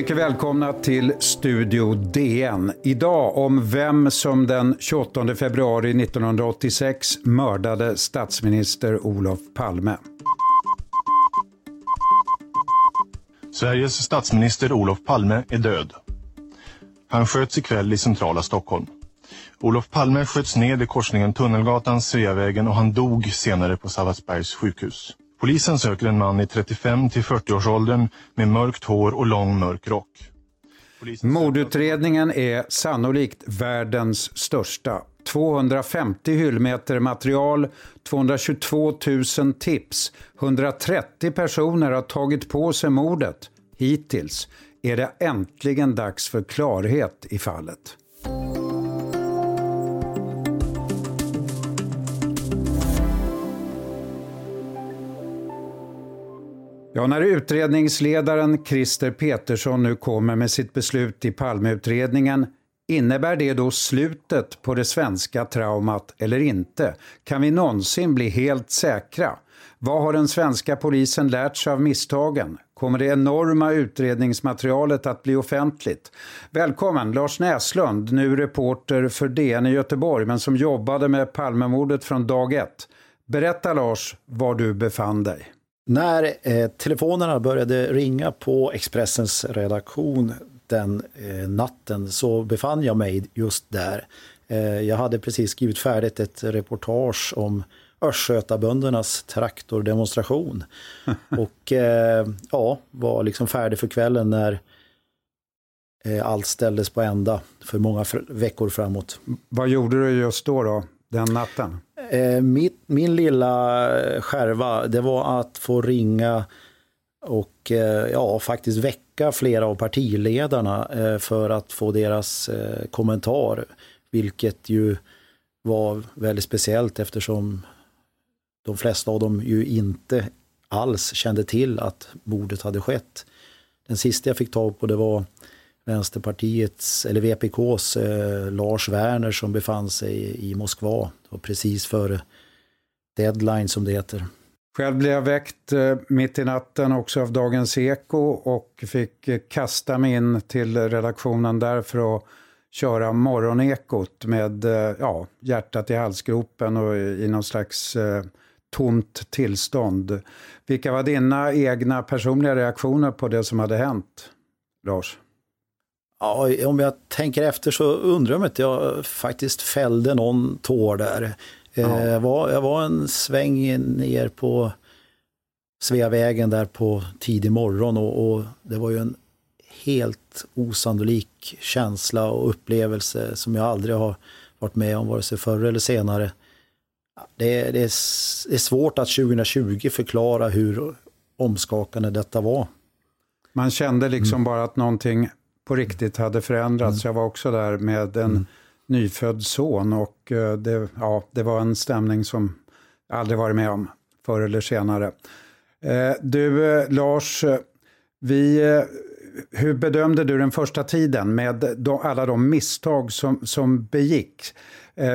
Mycket välkomna till Studio DN. Idag om vem som den 28 februari 1986 mördade statsminister Olof Palme. Sveriges statsminister Olof Palme är död. Han sköts ikväll i centrala Stockholm. Olof Palme sköts ned i korsningen Tunnelgatan, Sveavägen och han dog senare på Sabbatsbergs sjukhus. Polisen söker en man i 35 till 40-årsåldern med mörkt hår och lång mörk rock. Mordutredningen är sannolikt världens största. 250 hyllmeter material, 222 000 tips, 130 personer har tagit på sig mordet. Hittills är det äntligen dags för klarhet i fallet. Ja, när utredningsledaren Christer Petersson nu kommer med sitt beslut i Palmeutredningen, innebär det då slutet på det svenska traumat eller inte? Kan vi någonsin bli helt säkra? Vad har den svenska polisen lärt sig av misstagen? Kommer det enorma utredningsmaterialet att bli offentligt? Välkommen Lars Näslund, nu reporter för DN i Göteborg men som jobbade med Palmemordet från dag ett. Berätta Lars var du befann dig. När eh, telefonerna började ringa på Expressens redaktion den eh, natten så befann jag mig just där. Eh, jag hade precis skrivit färdigt ett reportage om Östgötaböndernas traktordemonstration. och eh, ja, var liksom färdig för kvällen när eh, allt ställdes på ända för många veckor framåt. Vad gjorde du just då, då den natten? Eh, min, min lilla eh, skärva, det var att få ringa och eh, ja, faktiskt väcka flera av partiledarna för att få deras kommentar. Vilket ju var väldigt speciellt eftersom de flesta av dem ju inte alls kände till att mordet hade skett. Den sista jag fick tag på det var Vänsterpartiets, eller VPKs eh, Lars Werner som befann sig i Moskva. Och precis före deadline som det heter. Själv blev jag väckt eh, mitt i natten också av Dagens Eko och fick eh, kasta mig in till redaktionen där för att köra morgonekot med eh, ja, hjärtat i halsgropen och i någon slags eh, tomt tillstånd. Vilka var dina egna personliga reaktioner på det som hade hänt, Lars? Ja, om jag tänker efter så undrar jag om inte jag faktiskt fällde någon tår där. Ja. Jag, var, jag var en sväng ner på Sveavägen där på tidig morgon och, och, det var ju en helt osannolik känsla och upplevelse som jag aldrig har varit med om vare sig förr eller senare. Det är, det, är, det är svårt att 2020 förklara hur omskakande detta var. Man kände liksom mm. bara att någonting på riktigt hade förändrats. Mm. Jag var också där med en mm. nyfödd son och eh, det, ja, det var en stämning som jag aldrig varit med om förr eller senare. Eh, du eh, Lars, vi, hur bedömde du den första tiden med de, alla de misstag som, som begick?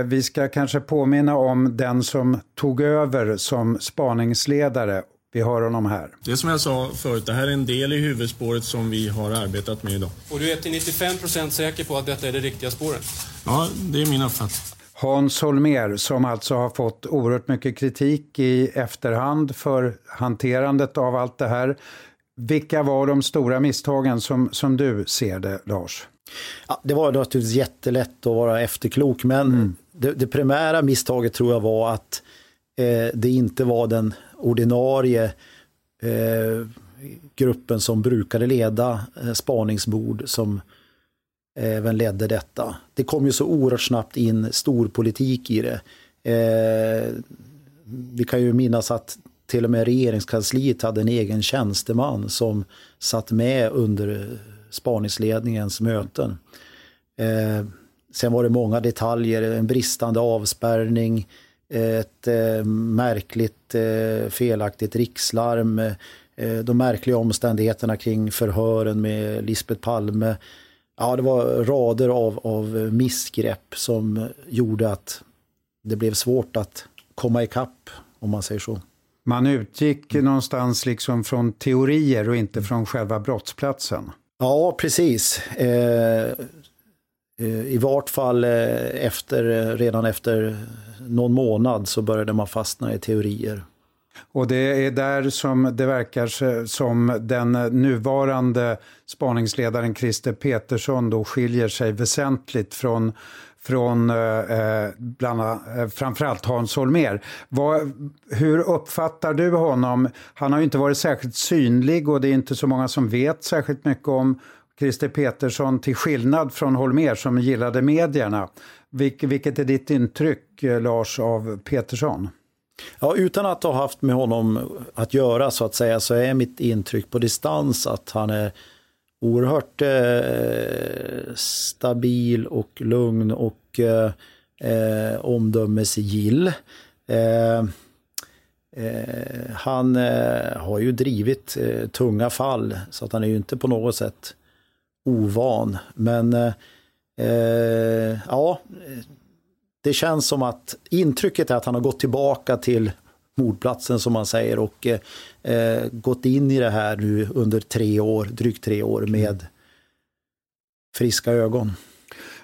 Vi ska kanske påminna om den som tog över som spaningsledare vi hör honom här. Det är som jag sa förut, det här är en del i huvudspåret som vi har arbetat med idag. Och du är till 95% säker på att detta är det riktiga spåret? Ja, det är min uppfattning. Hans Holmer som alltså har fått oerhört mycket kritik i efterhand för hanterandet av allt det här. Vilka var de stora misstagen som, som du ser det, Lars? Ja, det var naturligtvis jättelätt att vara efterklok, men mm. det, det primära misstaget tror jag var att eh, det inte var den ordinarie eh, gruppen som brukade leda eh, spaningsbord som även ledde detta. Det kom ju så oerhört snabbt in storpolitik i det. Eh, vi kan ju minnas att till och med regeringskansliet hade en egen tjänsteman som satt med under spaningsledningens möten. Eh, sen var det många detaljer, en bristande avspärrning, ett eh, märkligt eh, felaktigt rikslarm, eh, de märkliga omständigheterna kring förhören med Lisbeth Palme. Ja, det var rader av, av missgrepp som gjorde att det blev svårt att komma ikapp, om man säger så. Man utgick någonstans liksom från teorier och inte från själva brottsplatsen. Ja, precis. Eh Eh, I vart fall eh, efter, eh, redan efter någon månad så började man fastna i teorier. Och det är där som det verkar som den nuvarande spaningsledaren Christer Petersson då skiljer sig väsentligt från från eh, bland eh, framförallt Hans Holmér. Vad, hur uppfattar du honom? Han har ju inte varit särskilt synlig och det är inte så många som vet särskilt mycket om Christer Petersson till skillnad från Holmér som gillade medierna. Vilk, vilket är ditt intryck, eh, Lars, av Petersson? Ja, utan att ha haft med honom att göra så att säga så är mitt intryck på distans att han är oerhört eh, stabil och lugn och eh, eh omdömesgill. Eh, eh, han eh, har ju drivit eh, tunga fall så att han är ju inte på något sätt ovan. Men ja, det känns som att intrycket är att han har gått tillbaka till mordplatsen som man säger och eh, gått in i det här nu under tre år, drygt tre år med friska ögon.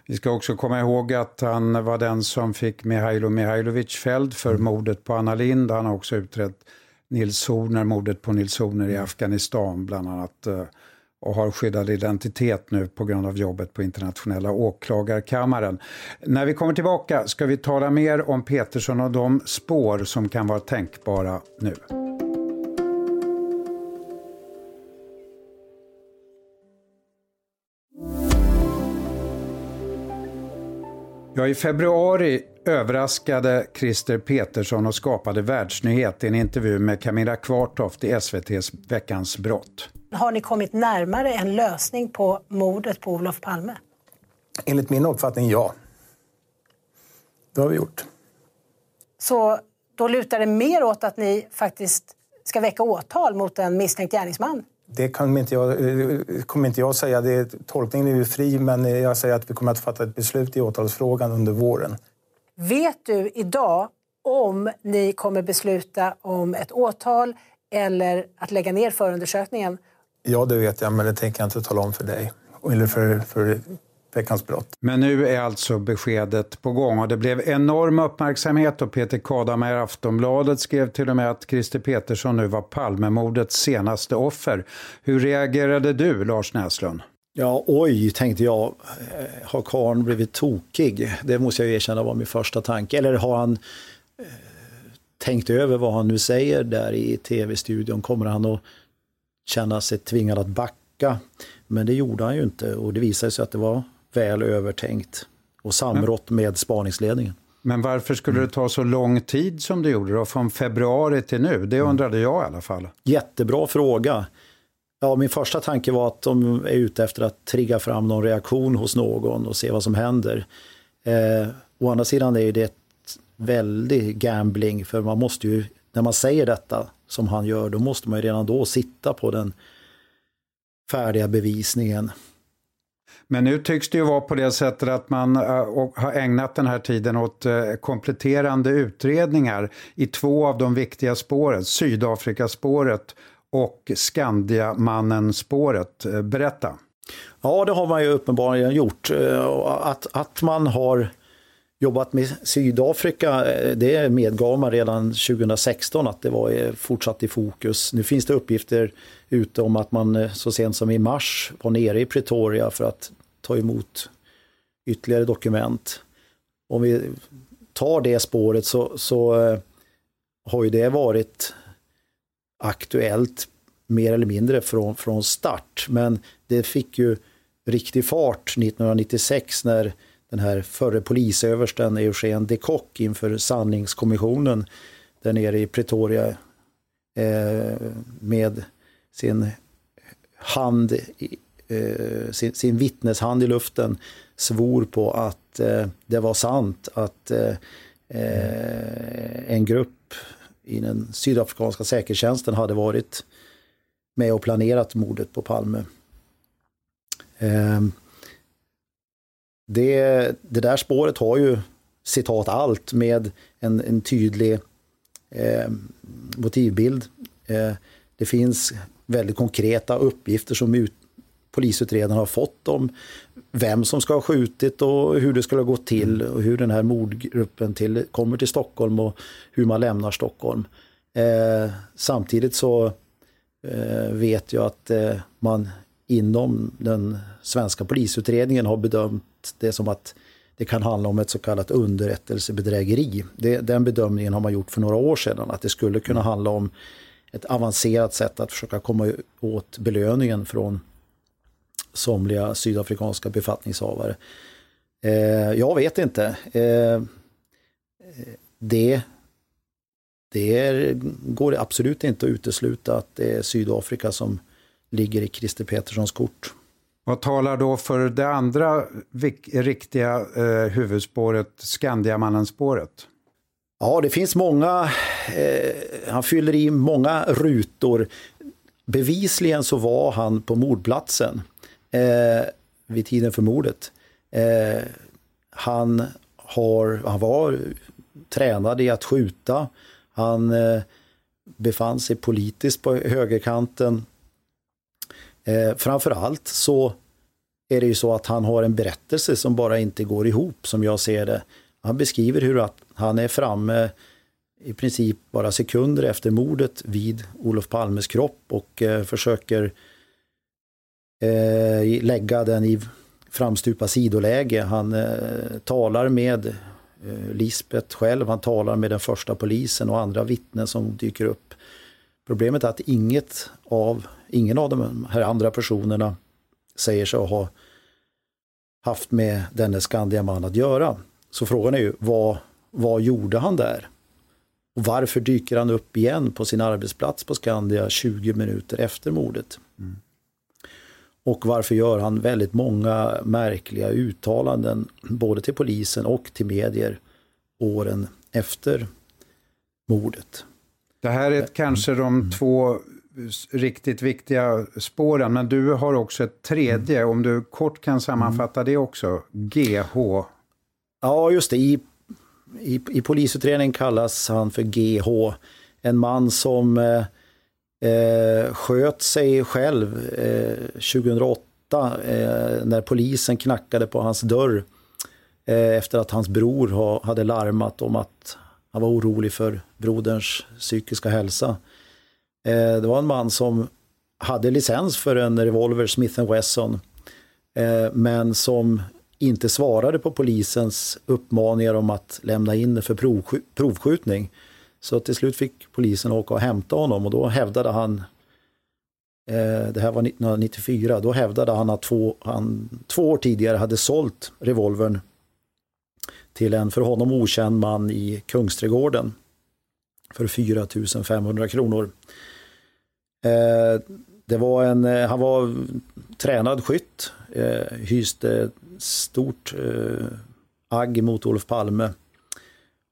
Vi ska också komma ihåg att han var den som fick Mihailo Mihailovic fälld för mm. mordet på Anna Lind. Han har också utrett Nils Horner, mordet på Nils Horner i Afghanistan bland annat. Och har skyddad identitet nu på grund av jobbet på internationella åklagarkammaren. När vi kommer tillbaka ska vi tala mer om Petersson och de spår som kan vara tänkbara nu. Ja, I februari överraskade Christer Petersson och skapade världsnyhet i en intervju med Camilla Kvartoft i SVTs Veckans brott. Har ni kommit närmare en lösning på mordet på Olof Palme? Enligt min uppfattning, ja. Det har vi gjort. Så då lutar det mer åt att ni faktiskt ska väcka åtal mot en misstänkt gärningsman? Det kommer inte jag, eh, kommer inte jag säga. Det, tolkningen är ju fri, men jag säger att vi kommer att fatta ett beslut i åtalsfrågan under våren. Vet du idag om ni kommer besluta om ett åtal eller att lägga ner förundersökningen? Ja, det vet jag, men det tänker jag inte tala om för dig. Eller för, för veckans brott. Men nu är alltså beskedet på gång och det blev enorm uppmärksamhet och Peter Kadamar i Aftonbladet skrev till och med att Christer Petersson nu var Palmemordets senaste offer. Hur reagerade du, Lars Näslund? Ja, oj, tänkte jag. Eh, har karln blivit tokig? Det måste jag erkänna var min första tanke. Eller har han eh, tänkt över vad han nu säger där i tv-studion? Kommer han att känna sig tvingad att backa? Men det gjorde han ju inte och det visade sig att det var väl övertänkt och samrått med spaningsledningen. Men varför skulle det ta så lång tid som det gjorde då, från februari till nu? Det undrade jag i alla fall. Jättebra fråga. Ja, min första tanke var att de är ute efter att trigga fram någon reaktion hos någon och se vad som händer. Eh, å andra sidan är det ett väldigt gambling för man måste ju, när man säger detta som han gör, då måste man ju redan då sitta på den färdiga bevisningen. Men nu tycks det ju vara på det sättet att man eh, har ägnat den här tiden åt eh, kompletterande utredningar i två av de viktiga spåren, Sydafrikaspåret och Skandiamannen-spåret. Eh, berätta. Ja, det har man ju uppenbarligen gjort. Eh, att, att man har jobbat med Sydafrika, eh, det medgav man redan 2016 att det var fortsatt i fokus. Nu finns det uppgifter ute om att man så sent som i mars var nere i Pretoria för att ta emot ytterligare dokument. Om vi tar det spåret så, så har ju det varit aktuellt mer eller mindre från, från start. Men det fick ju riktig fart 1996 när den här förre polisöversten Eugen de Kock inför sanningskommissionen där nere i Pretoria eh, med sin hand eh, sin, sin vittneshand i luften svor på att eh, det var sant att eh, eh en grupp i den sydafrikanska säkerhetstjänsten hade varit med och planerat mordet på Palme. Ehm, det, det där spåret har ju citat allt med en, en tydlig eh, motivbild. Eh, det finns väldigt konkreta uppgifter som ut, polisutredarna har fått om vem som ska ha skjutit och hur det skulle ha gått till och hur den här mordgruppen till, kommer till Stockholm och hur man lämnar Stockholm. Eh, samtidigt så eh, vet jag att eh, man inom den svenska polisutredningen har bedömt det som att det kan handla om ett så kallat underrättelsebedrägeri. Det, den bedömningen har man gjort för några år sedan, att det skulle kunna handla om ett avancerat sätt att försöka komma åt belöningen från somliga sydafrikanska befattningshavare. Eh, jag vet inte. Eh, det det är, går absolut inte att utesluta att det är Sydafrika som ligger i Christer Peterssons kort. Vad talar då för det andra riktiga eh, huvudspåret, Skandiamannen-spåret? Ja, det finns många, eh, han fyller i många rutor. Bevisligen så var han på mordplatsen eh, vid tiden för mordet. Eh, han, har, han var tränad i att skjuta. Han eh, befann sig politiskt på högerkanten. Eh, framförallt så är det ju så att han har en berättelse som bara inte går ihop som jag ser det. Han beskriver hur att han är framme i princip bara sekunder efter mordet vid Olof Palmes kropp och eh, försöker eh, lägga den i framstupa sidoläge. Han eh, talar med eh, Lisbeth själv, han talar med den första polisen och andra vittnen som dyker upp. Problemet är att inget av, ingen av de här andra personerna säger sig ha haft med denne Skandiaman att göra. Så frågan är ju, vad, vad gjorde han där? Och varför dyker han upp igen på sin arbetsplats på Skandia 20 minuter efter mordet? Mm. Och varför gör han väldigt många märkliga uttalanden både till polisen och till medier åren efter mordet? Det här är kanske de mm. två riktigt viktiga spåren, men du har också ett tredje, mm. om du kort kan sammanfatta det också, GH. Ja, just det. I, i, i polisutredningen kallas han för GH. En man som eh, eh, sköt sig själv eh, 2008 eh, när polisen knackade på hans dörr eh, efter att hans bror ha, hade larmat om att han var orolig för broderns psykiska hälsa. Eh, det var en man som hade licens för en revolver Smith Wesson eh, men som inte svarade på polisens uppmaningar om att lämna in det för provskjutning. Så till slut fick polisen åka och hämta honom och då hävdade han, eh, det här var 1994, då hävdade han att två, han två år tidigare hade sålt revolvern till en för honom okänd man i Kungsträdgården för 4 500 kronor. Eh, det var en, eh, han var tränad skytt, eh, hyste stort eh, agg mot Olof Palme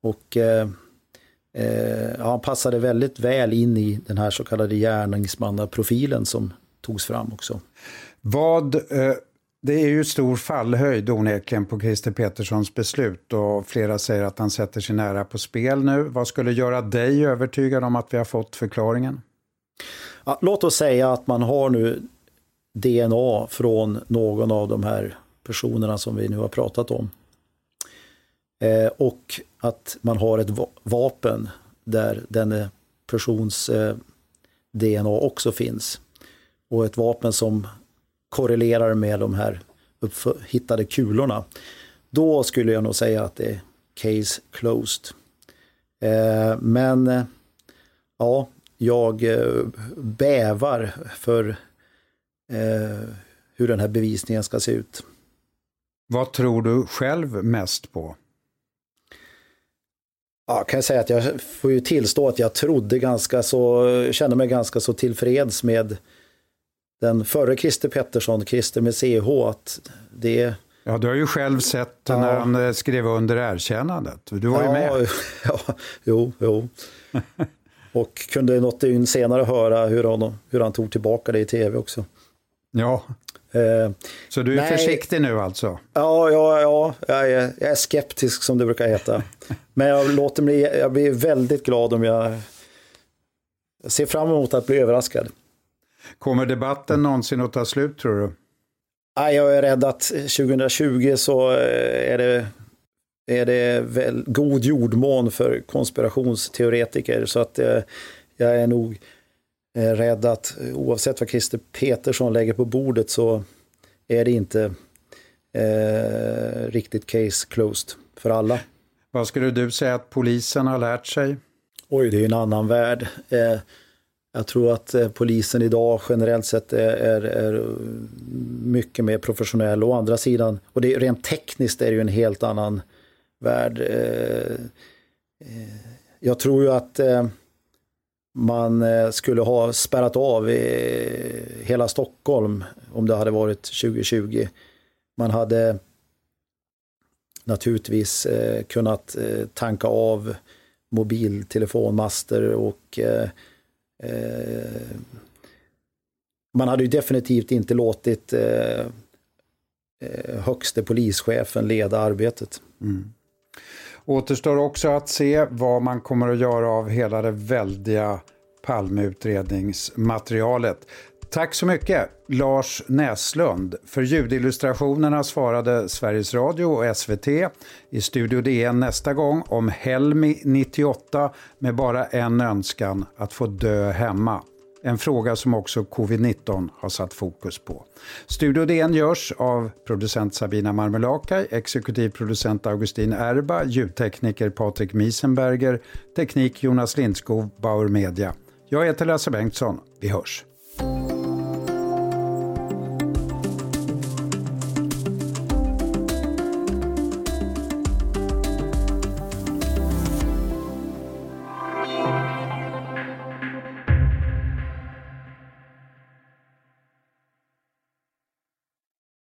och eh, eh, han passade väldigt väl in i den här så kallade gärningsmannaprofilen som togs fram också. Vad, eh, det är ju stor fallhöjd onekligen på Christer Peterssons beslut och flera säger att han sätter sin ära på spel nu. Vad skulle göra dig övertygad om att vi har fått förklaringen? Ja, låt oss säga att man har nu DNA från någon av de här personerna som vi nu har pratat om. Eh, och att man har ett vapen där den eh, persons eh, DNA också finns. Och ett vapen som korrelerar med de här hittade kulorna. Då skulle jag nog säga att det är case closed. Eh, men eh, ja, jag eh, bävar för eh, hur den här bevisningen ska se ut. Vad tror du själv mest på? Ja, kan jag säga att jag får ju tillstå att jag trodde ganska så, kände mig ganska så tillfreds med den förre Christer Pettersson, Christer med CH, att det Ja, du har ju själv sett ja. när han eh, skrev under erkännandet. Du var ja, ju med. Ja, jo, jo. Och kunde något dygn senare höra hur han, hur han tog tillbaka det i tv också. Ja. Eh, så du är nej, försiktig nu alltså? Ja, ja, ja jag, är, jag är skeptisk som det brukar heta. Men jag, låter mig, jag blir väldigt glad om jag, jag ser fram emot att bli överraskad. Kommer debatten någonsin att ta slut tror du? jag är rädd att 2020 så är det, är det väl god jordmån för konspirationsteoretiker. Så att jag är nog rädd att oavsett vad Christer Petersson lägger på bordet så är det inte eh, riktigt case closed för alla. Vad skulle du säga att polisen har lärt sig? Oj, det är en annan värld. Eh, jag tror att eh, polisen idag generellt sett är, är, är, mycket mer professionell. Å andra sidan, och det rent tekniskt är det ju en helt annan värld. Eh, eh jag tror ju att eh, man eh, skulle ha spärrat av hela Stockholm om det hade varit 2020. Man hade naturligtvis eh, kunnat eh, tanka av mobiltelefonmaster och man hade ju definitivt inte låtit högste polischefen leda arbetet. Mm. Återstår också att se vad man kommer att göra av hela det väldiga Palmeutredningsmaterialet. Tack så mycket Lars Näslund. För ljudillustrationerna svarade Sveriges Radio och SVT. I Studio DN nästa gång om Helmi 98 med bara en önskan att få dö hemma. En fråga som också covid-19 har satt fokus på. Studio DN görs av producent Sabina Marmelakai, exekutiv producent Augustin Erba, ljudtekniker Patrik Miesenberger, teknik Jonas Lindskog, Bauer Media. Jag heter Lasse Bengtsson. Vi hörs.